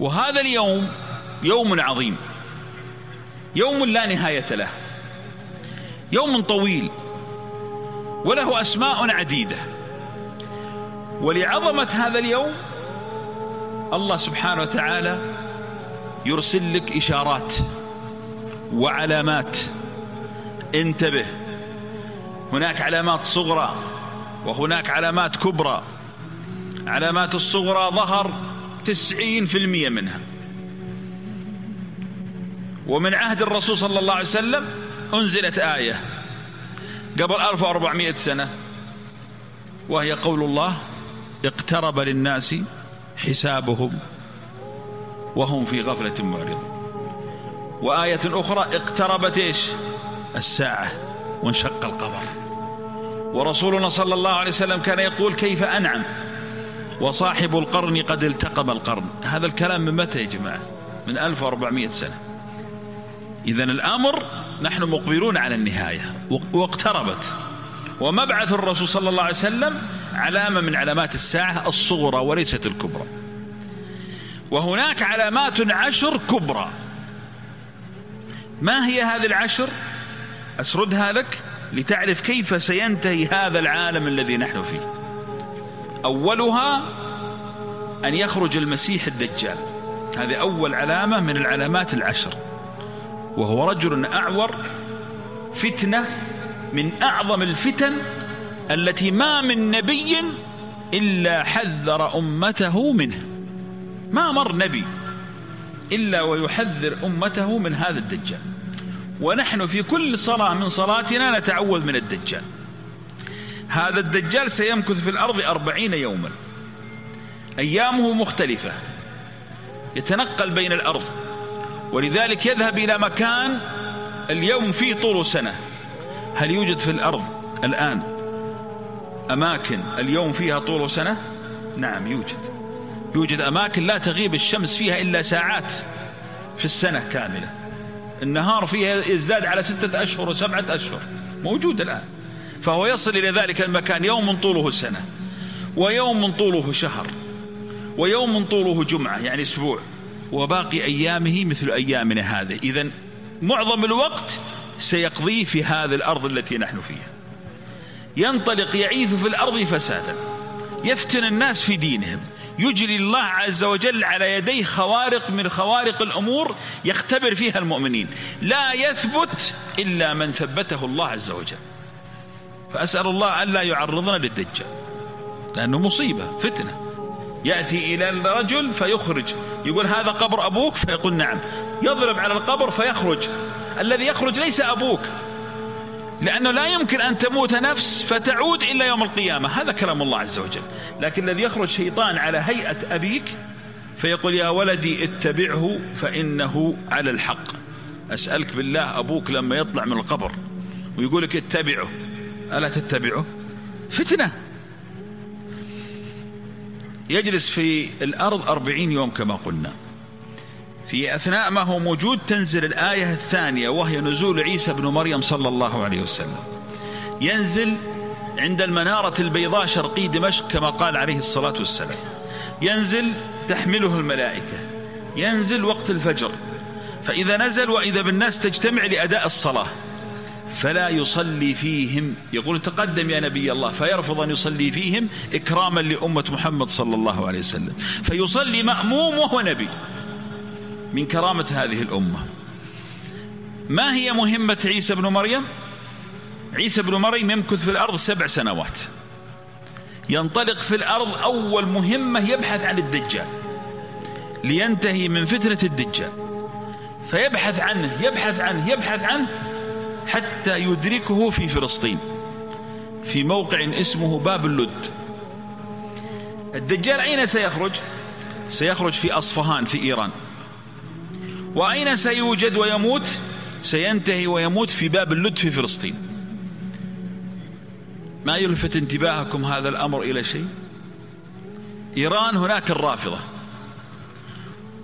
وهذا اليوم يوم عظيم. يوم لا نهاية له. يوم طويل. وله أسماء عديدة. ولعظمة هذا اليوم الله سبحانه وتعالى يرسل لك إشارات وعلامات. انتبه. هناك علامات صغرى وهناك علامات كبرى. علامات الصغرى ظهر تسعين في المية منها. ومن عهد الرسول صلى الله عليه وسلم أنزلت آية قبل 1400 سنة وهي قول الله اقترب للناس حسابهم وهم في غفلة معرضة وآية أخرى اقتربت إيش؟ الساعة وانشق القمر. ورسولنا صلى الله عليه وسلم كان يقول كيف أنعم؟ وصاحب القرن قد التقم القرن. هذا الكلام من متى يا جماعة؟ من 1400 سنة. إذا الأمر نحن مقبلون على النهاية. واقتربت. ومبعث الرسول صلى الله عليه وسلم علامة من علامات الساعة الصغرى وليست الكبرى. وهناك علامات عشر كبرى. ما هي هذه العشر؟ أسردها لك لتعرف كيف سينتهي هذا العالم الذي نحن فيه. أولها أن يخرج المسيح الدجال. هذه أول علامة من العلامات العشر. وهو رجل أعور فتنة من أعظم الفتن التي ما من نبي إلا حذر أمته منه ما مر نبي إلا ويحذر أمته من هذا الدجال. ونحن في كل صلاة من صلاتنا نتعوذ من الدجال. هذا الدجال سيمكث في الأرض أربعين يوما. أيامه مختلفة. يتنقل بين الأرض. ولذلك يذهب إلى مكان اليوم فيه طول سنة. هل يوجد في الأرض الآن أماكن اليوم فيها طول سنة؟ نعم يوجد. يوجد أماكن لا تغيب الشمس فيها إلا ساعات في السنة كاملة. النهار فيها يزداد على ستة أشهر وسبعة أشهر. موجود الآن. فهو يصل إلى ذلك المكان يوم طوله سنة ويوم طوله شهر ويوم طوله جمعة يعني أسبوع. وباقي أيامه مثل أيامنا هذه. إذا معظم الوقت سيقضيه في هذه الأرض التي نحن فيها. ينطلق يعيث في الأرض فسادا. يفتن الناس في دينهم. يجري الله عز وجل على يديه خوارق من خوارق الأمور يختبر فيها المؤمنين. لا يثبت إلا من ثبته الله عز وجل. فأسأل الله ألا يعرضنا للدجال لأنه مصيبة فتنة. يأتي إلى الرجل فيخرج يقول هذا قبر أبوك؟ فيقول نعم. يضرب على القبر فيخرج. الذي يخرج ليس أبوك لأنه لا يمكن أن تموت نفس فتعود إلا يوم القيامة. هذا كلام الله عز وجل. لكن الذي يخرج شيطان على هيئة أبيك فيقول يا ولدي اتبعه فإنه على الحق. أسألك بالله أبوك لما يطلع من القبر ويقول لك اتبعه. ألا تتبعه؟ فتنة. يجلس في الأرض أربعين يوم كما قلنا. في أثناء ما هو موجود تنزل الآية الثانية وهي نزول عيسى بن مريم صلى الله عليه وسلم. ينزل عند المنارة البيضاء شرقي دمشق كما قال عليه الصلاة والسلام. ينزل تحمله الملائكة. ينزل وقت الفجر. فإذا نزل وإذا بالناس تجتمع لأداء الصلاة. فلا يصلي فيهم. يقول تقدم يا نبي الله فيرفض أن يصلي فيهم إكراما لأمة محمد صلى الله عليه وسلم. فيصلي مأموم وهو نبي. من كرامة هذه الأمة. ما هي مهمة عيسى بن مريم؟ عيسى بن مريم يمكث في الأرض سبع سنوات. ينطلق في الأرض أول مهمة يبحث عن الدجال. لينتهي من فتنة الدجال. فيبحث عنه يبحث عنه يبحث عنه حتى يدركه في فلسطين في موقع اسمه باب اللد. الدجال أين سيخرج؟ سيخرج في أصفهان في إيران. وأين سيوجد ويموت؟ سينتهي ويموت في باب اللد في فلسطين. ما يلفت انتباهكم هذا الأمر إلى شيء؟ إيران هناك الرافضة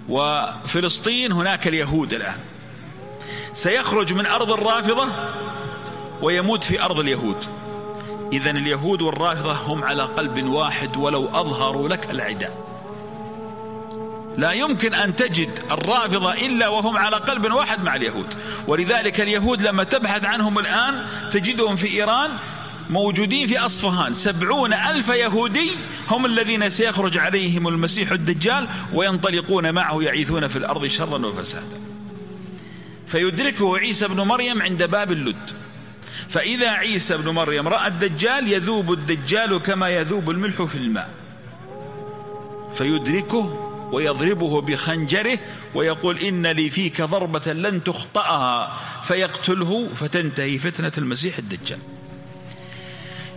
وفلسطين هناك اليهود الآن. سيخرج من أرض الرافضة ويموت في أرض اليهود. إذا اليهود والرافضة هم على قلب واحد ولو أظهروا لك العداء لا يمكن أن تجد الرافضة إلا وهم على قلب واحد مع اليهود. ولذلك اليهود لما تبحث عنهم الآن تجدهم في إيران موجودين في أصفهان. سبعون ألف يهودي هم الذين سيخرج عليهم المسيح الدجال وينطلقون معه يعيثون في الأرض شرا وفسادا. فيدركه عيسى بن مريم عند باب اللد. فإذا عيسى بن مريم رأى الدجال يذوب الدجال كما يذوب الملح في الماء. فيدركه ويضربه بخنجره ويقول إن لي فيك ضربة لن تخطأها. فيقتله فتنتهي فتنة المسيح الدجال.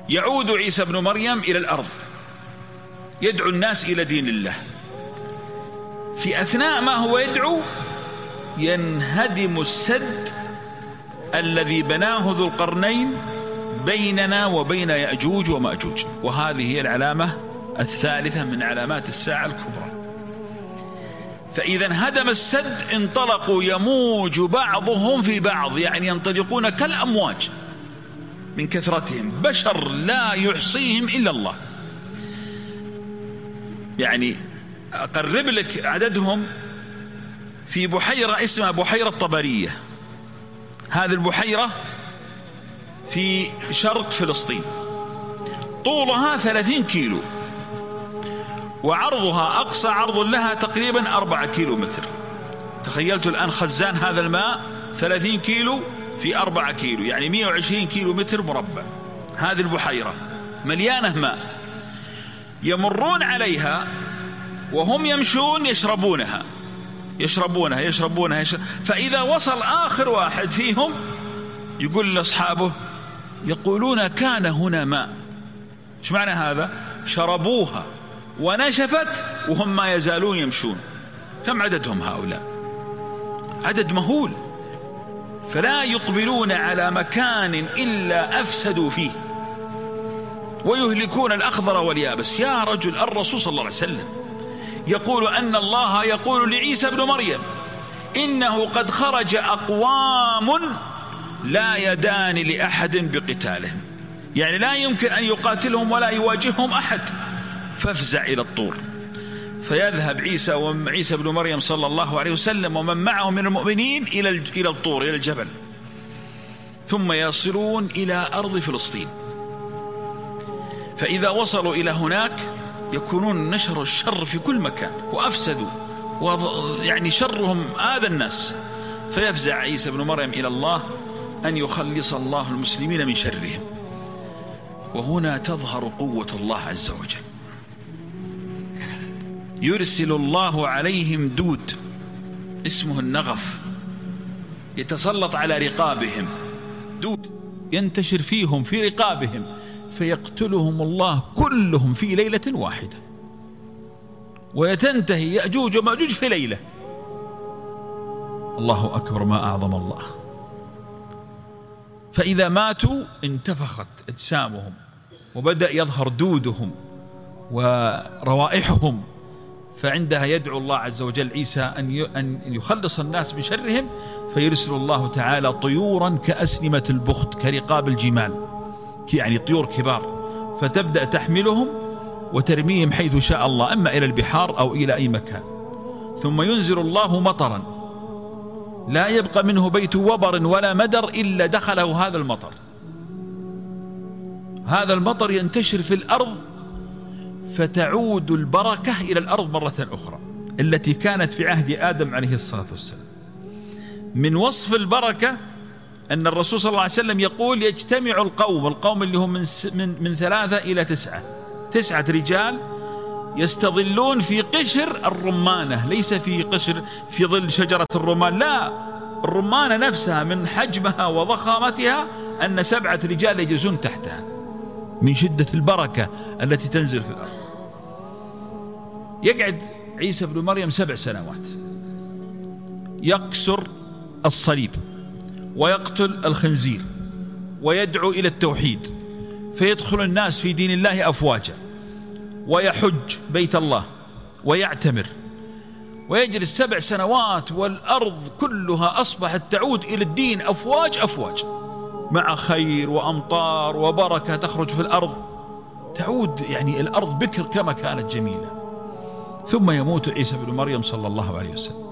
يعود عيسى بن مريم إلى الأرض. يدعو الناس إلى دين الله. في أثناء ما هو يدعو ينهدم السد الذي بناه ذو القرنين بيننا وبين يأجوج ومأجوج. وهذه هي العلامة الثالثة من علامات الساعة الكبرى. فإذا انهدم السد انطلقوا يموج بعضهم في بعض يعني ينطلقون كالأمواج من كثرتهم. بشر لا يحصيهم إلا الله. يعني أقرب لك عددهم في بحيرة اسمها بحيرة طبرية. هذه البحيرة في شرق فلسطين. طولها ثلاثين كيلو. وعرضها أقصى عرض لها تقريبا أربعة كيلو متر تخيلت الآن خزان هذا الماء ثلاثين كيلو في أربعة كيلو يعني مئة وعشرين كيلو متر مربع. هذه البحيرة مليانة ماء. يمرون عليها وهم يمشون يشربونها. يشربونها يشربونها يشرب. فإذا وصل آخر واحد فيهم يقول لأصحابه يقولون كان هنا ماء. إيش معنى هذا؟ شربوها ونشفت وهم ما يزالون يمشون. كم عددهم هؤلاء؟ عدد مهول. فلا يقبلون على مكان إلا أفسدوا فيه. ويهلكون الأخضر واليابس. يا رجل الرسول صلى الله عليه وسلم يقول أن الله يقول لعيسى بن مريم إنه قد خرج أقوام لا يدان لأحد بقتالهم. يعني لا يمكن أن يقاتلهم ولا يواجههم أحد. فافزع إلى الطور. فيذهب عيسى وعيسى بن مريم صلى الله عليه وسلم ومن معه من المؤمنين إلى إلى الطور إلى الجبل. ثم يصلون إلى أرض فلسطين. فإذا وصلوا إلى هناك يكونون نشروا الشر في كل مكان وأفسدوا يعني شرهم آذى الناس. فيفزع عيسى بن مريم إلى الله أن يخلص الله المسلمين من شرهم. وهنا تظهر قوة الله عز وجل. يرسل الله عليهم دود اسمه النغف. يتسلط على رقابهم. دود ينتشر فيهم في رقابهم. فيقتلهم الله كلهم في ليلة واحدة. ويتنتهي يأجوج ومأجوج في ليلة. الله أكبر ما أعظم الله. فإذا ماتوا انتفخت أجسامهم وبدأ يظهر دودهم وروائحهم. فعندها يدعو الله عز وجل عيسى أن أن يخلص الناس من شرهم فيرسل الله تعالى طيورا كأسنمة البخت كرقاب الجمال. يعني طيور كبار فتبدأ تحملهم وترميهم حيث شاء الله أما إلى البحار أو إلى أي مكان. ثم ينزل الله مطرا. لا يبقى منه بيت وبر ولا مدر إلا دخله هذا المطر. هذا المطر ينتشر في الأرض فتعود البركة إلى الأرض مرة أخرى التي كانت في عهد آدم عليه الصلاة والسلام. من وصف البركة أن الرسول صلى الله عليه وسلم يقول يجتمع القوم القوم اللي هم من, من, من ثلاثة إلى تسعة. تسعة رجال يستظلون في قشر الرمانة. ليس في قشر في ظل شجرة الرمان. لا الرمانة نفسها من حجمها وضخامتها أن سبعة رجال يجلسون تحتها من شدة البركة التي تنزل في الأرض. يقعد عيسى بن مريم سبع سنوات. يكسر الصليب. ويقتل الخنزير ويدعو إلى التوحيد فيدخل الناس في دين الله أفواجا ويحج بيت الله ويعتمر ويجلس سبع سنوات والأرض كلها أصبحت تعود إلى الدين أفواج أفواج مع خير وأمطار وبركة تخرج في الأرض تعود يعني الأرض بكر كما كانت جميلة. ثم يموت عيسى بن مريم صلى الله عليه وسلم.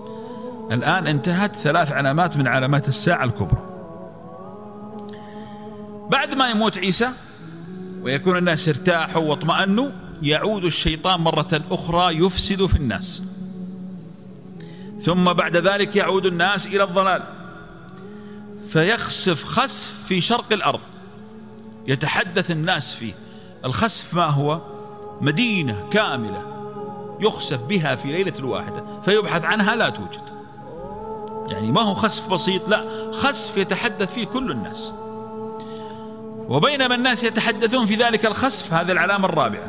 الآن انتهت ثلاث علامات من علامات الساعة الكبرى. بعد ما يموت عيسى ويكون الناس ارتاحوا واطمأنوا يعود الشيطان مرة أخرى يفسد في الناس. ثم بعد ذلك يعود الناس إلى الضلال. فيخسف خسف في شرق الأرض. يتحدث الناس فيه. الخسف ما هو؟ مدينة كاملة يخسف بها في ليلة واحدة فيبحث عنها لا توجد. يعني ما هو خسف بسيط لا خسف يتحدث فيه كل الناس. وبينما الناس يتحدثون في ذلك الخسف هذه العلامة الرابعة.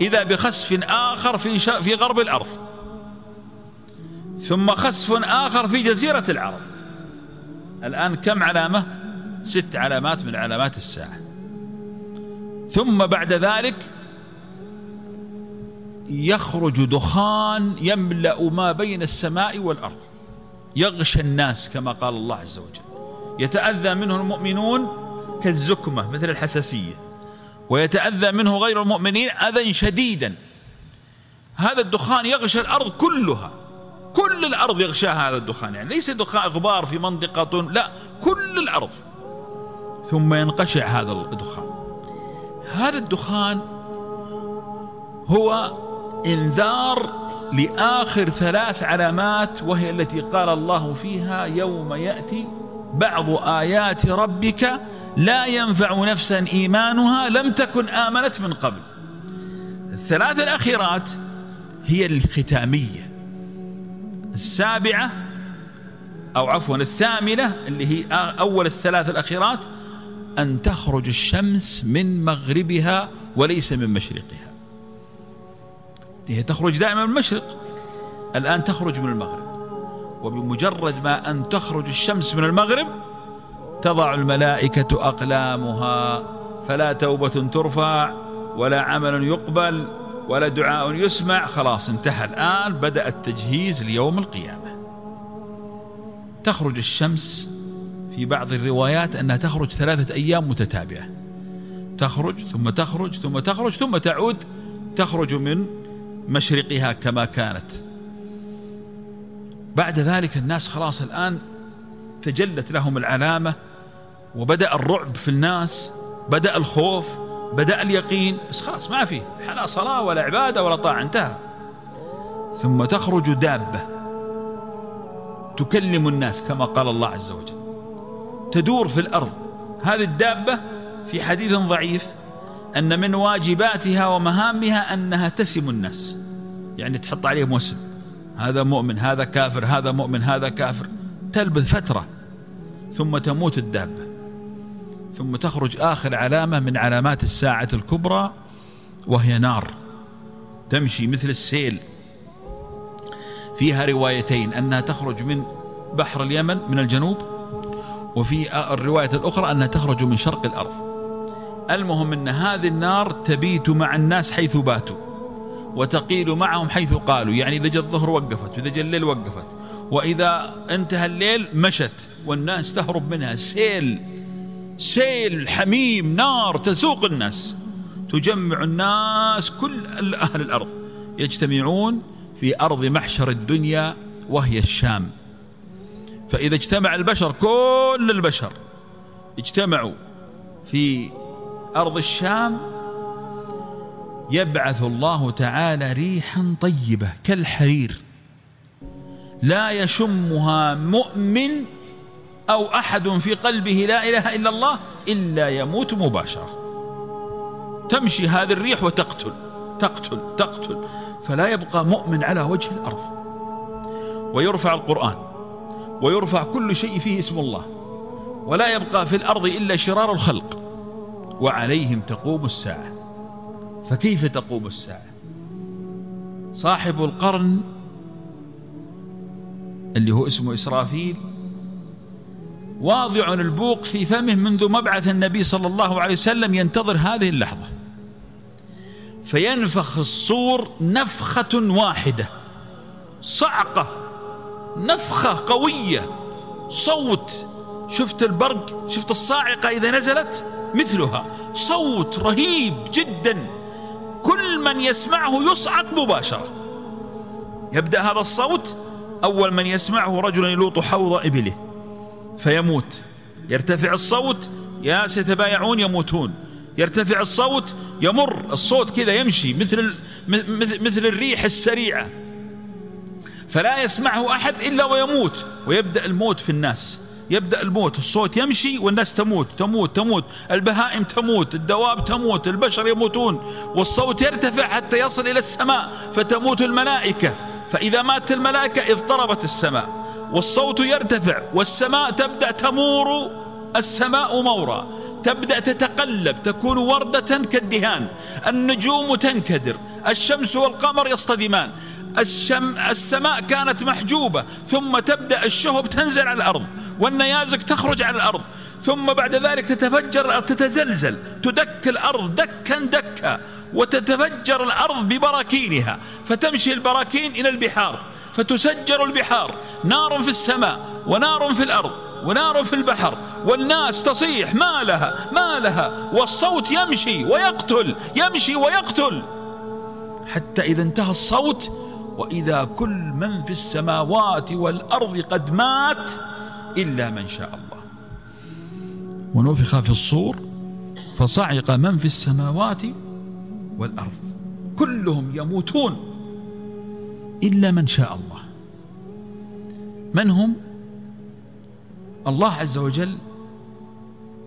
إذا بخسف آخر في في غرب الأرض. ثم خسف آخر في جزيرة العرب. الآن كم علامة؟ ست علامات من علامات الساعة. ثم بعد ذلك يخرج دخان يملأ ما بين السماء والأرض. يغشى الناس كما قال الله عز وجل. يتأذى منه المؤمنون كالزكمة مثل الحساسية. ويتأذى منه غير المؤمنين أذى شديدا. هذا الدخان يغشى الأرض كلها. كل الأرض يغشاها هذا الدخان. يعني ليس دخان غبار في منطقة لا كل الأرض. ثم ينقشع هذا الدخان. هذا الدخان هو إنذار لآخر ثلاث علامات وهي التي قال الله فيها يوم يأتي بعض آيات ربك لا ينفع نفسا إيمانها لم تكن آمنت من قبل. الثلاث الأخيرات هي الختامية السابعة أو عفوا الثامنة اللي هي أول الثلاث الأخيرات أن تخرج الشمس من مغربها وليس من مشرقها. هي تخرج دائما من المشرق الآن تخرج من المغرب. وبمجرد ما أن تخرج الشمس من المغرب تضع الملائكة أقلامها فلا توبة ترفع ولا عمل يقبل ولا دعاء يسمع. خلاص انتهى. الآن بدأ التجهيز ليوم القيامة. تخرج الشمس في بعض الروايات أنها تخرج ثلاثة أيام متتابعة. تخرج ثم تخرج ثم تخرج ثم تعود. تخرج من مشرقها كما كانت. بعد ذلك الناس خلاص الآن تجلت لهم العلامة وبدأ الرعب في الناس بدأ الخوف بدأ اليقين بس خلاص ما في لا صلاة ولا عبادة ولا طاعة انتهى. ثم تخرج دابة تكلم الناس كما قال الله عز وجل. تدور في الأرض. هذه الدابة في حديث ضعيف أن من واجباتها ومهامها أنها تسم الناس. يعني تحط عليهم وسم. هذا مؤمن هذا كافر هذا مؤمن هذا كافر. تلبث فترة ثم تموت الدابة. ثم تخرج آخر علامة من علامات الساعة الكبرى وهي نار. تمشي مثل السيل. فيها روايتين أنها تخرج من بحر اليمن من الجنوب وفي الرواية الأخرى أنها تخرج من شرق الأرض. المهم أن هذه النار تبيت مع الناس حيث باتوا وتقيل معهم حيث قالوا يعني إذا جاء الظهر وقفت وإذا جاء الليل وقفت وإذا انتهى الليل مشت والناس تهرب منها. سيل سيل حميم نار تسوق الناس. تجمع الناس كل أهل الأرض. يجتمعون في أرض محشر الدنيا وهي الشام. فإذا اجتمع البشر كل البشر اجتمعوا في أرض الشام يبعث الله تعالى ريحا طيبة كالحرير. لا يشمها مؤمن أو أحد في قلبه لا إله إلا الله إلا يموت مباشرة. تمشي هذه الريح وتقتل تقتل تقتل. فلا يبقى مؤمن على وجه الأرض. ويرفع القرآن ويرفع كل شيء فيه اسم الله. ولا يبقى في الأرض إلا شرار الخلق. وعليهم تقوم الساعة. فكيف تقوم الساعة؟ صاحب القرن اللي هو اسمه إسرافيل واضع البوق في فمه منذ مبعث النبي صلى الله عليه وسلم ينتظر هذه اللحظة. فينفخ الصور نفخة واحدة صعقة نفخة قوية. صوت شفت البرق؟ شفت الصاعقة إذا نزلت؟ مثلها. صوت رهيب جدا. كل من يسمعه يصعق مباشرة. يبدأ هذا الصوت. أول من يسمعه رجل يلوط حوض إبله. فيموت. يرتفع الصوت. يا سيتبايعون يموتون. يرتفع الصوت. يمر. الصوت كذا يمشي مثل مثل الريح السريعة. فلا يسمعه أحد إلا ويموت. ويبدأ الموت في الناس. يبدأ الموت الصوت يمشي والناس تموت تموت تموت البهائم تموت الدواب تموت البشر يموتون والصوت يرتفع حتى يصل إلى السماء فتموت الملائكة. فإذا مات الملائكة اضطربت السماء والصوت يرتفع والسماء تبدأ تمور السماء مورا تبدأ تتقلب تكون وردة كالدهان النجوم تنكدر الشمس والقمر يصطدمان السماء كانت محجوبة ثم تبدأ الشهب تنزل على الأرض. والنيازك تخرج على الأرض ثم بعد ذلك تتفجر الأرض تتزلزل تدك الأرض دكا دكا وتتفجر الأرض ببراكينها فتمشي البراكين إلى البحار فتسجر البحار نار في السماء ونار في الأرض ونار في البحر والناس تصيح ما لها ما لها والصوت يمشي ويقتل يمشي ويقتل. حتى إذا انتهى الصوت وإذا كل من في السماوات والأرض قد مات إلا من شاء الله. ونفخ في الصور فصعق من في السماوات والأرض. كلهم يموتون إلا من شاء الله. من هم؟ الله عز وجل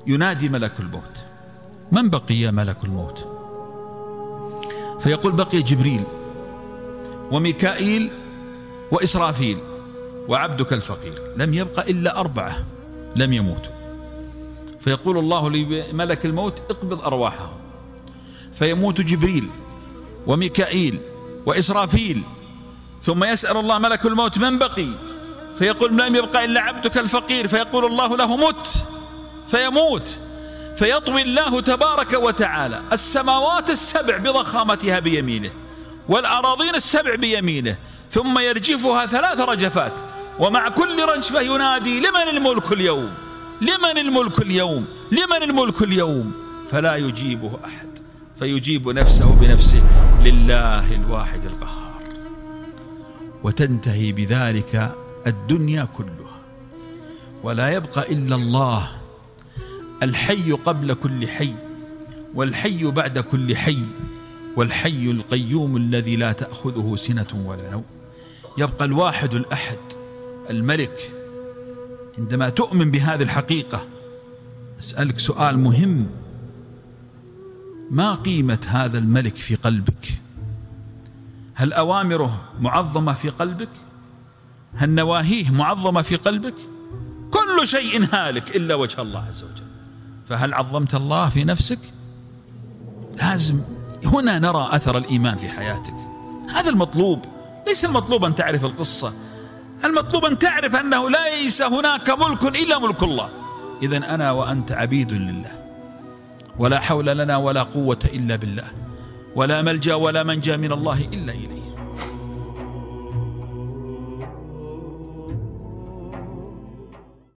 ينادي ملك الموت. من بقي يا ملك الموت؟ فيقول بقي جبريل وميكائيل وإسرافيل. وعبدك الفقير. لم يبق إلا أربعة لم يموتوا. فيقول الله لملك الموت اقبض أرواحهم. فيموت جبريل وميكائيل وإسرافيل. ثم يسأل الله ملك الموت من بقي؟ فيقول لم يبقى إلا عبدك الفقير. فيقول الله له مت. فيموت. فيطوي الله تبارك وتعالى السماوات السبع بضخامتها بيمينه والأراضين السبع بيمينه ثم يرجفها ثلاث رجفات. ومع كل رجفة ينادي لمن الملك اليوم؟ لمن الملك اليوم؟ لمن الملك اليوم؟ فلا يجيبه أحد فيجيب نفسه بنفسه لله الواحد القهار. وتنتهي بذلك الدنيا كلها ولا يبقى إلا الله الحي قبل كل حي والحي بعد كل حي والحي القيوم الذي لا تأخذه سنة ولا نوم. يبقى الواحد الأحد الملك عندما تؤمن بهذه الحقيقة أسألك سؤال مهم. ما قيمة هذا الملك في قلبك؟ هل أوامره معظمة في قلبك؟ هل نواهيه معظمة في قلبك؟ كل شيء هالك إلا وجه الله عز وجل. فهل عظمت الله في نفسك؟ لازم هنا نرى أثر الإيمان في حياتك. هذا المطلوب ليس المطلوب أن تعرف القصة. المطلوب أن تعرف أنه ليس هناك ملك إلا ملك الله. إذا أنا وأنت عبيد لله. ولا حول لنا ولا قوة إلا بالله. ولا ملجأ ولا منجأ من الله إلا إليه.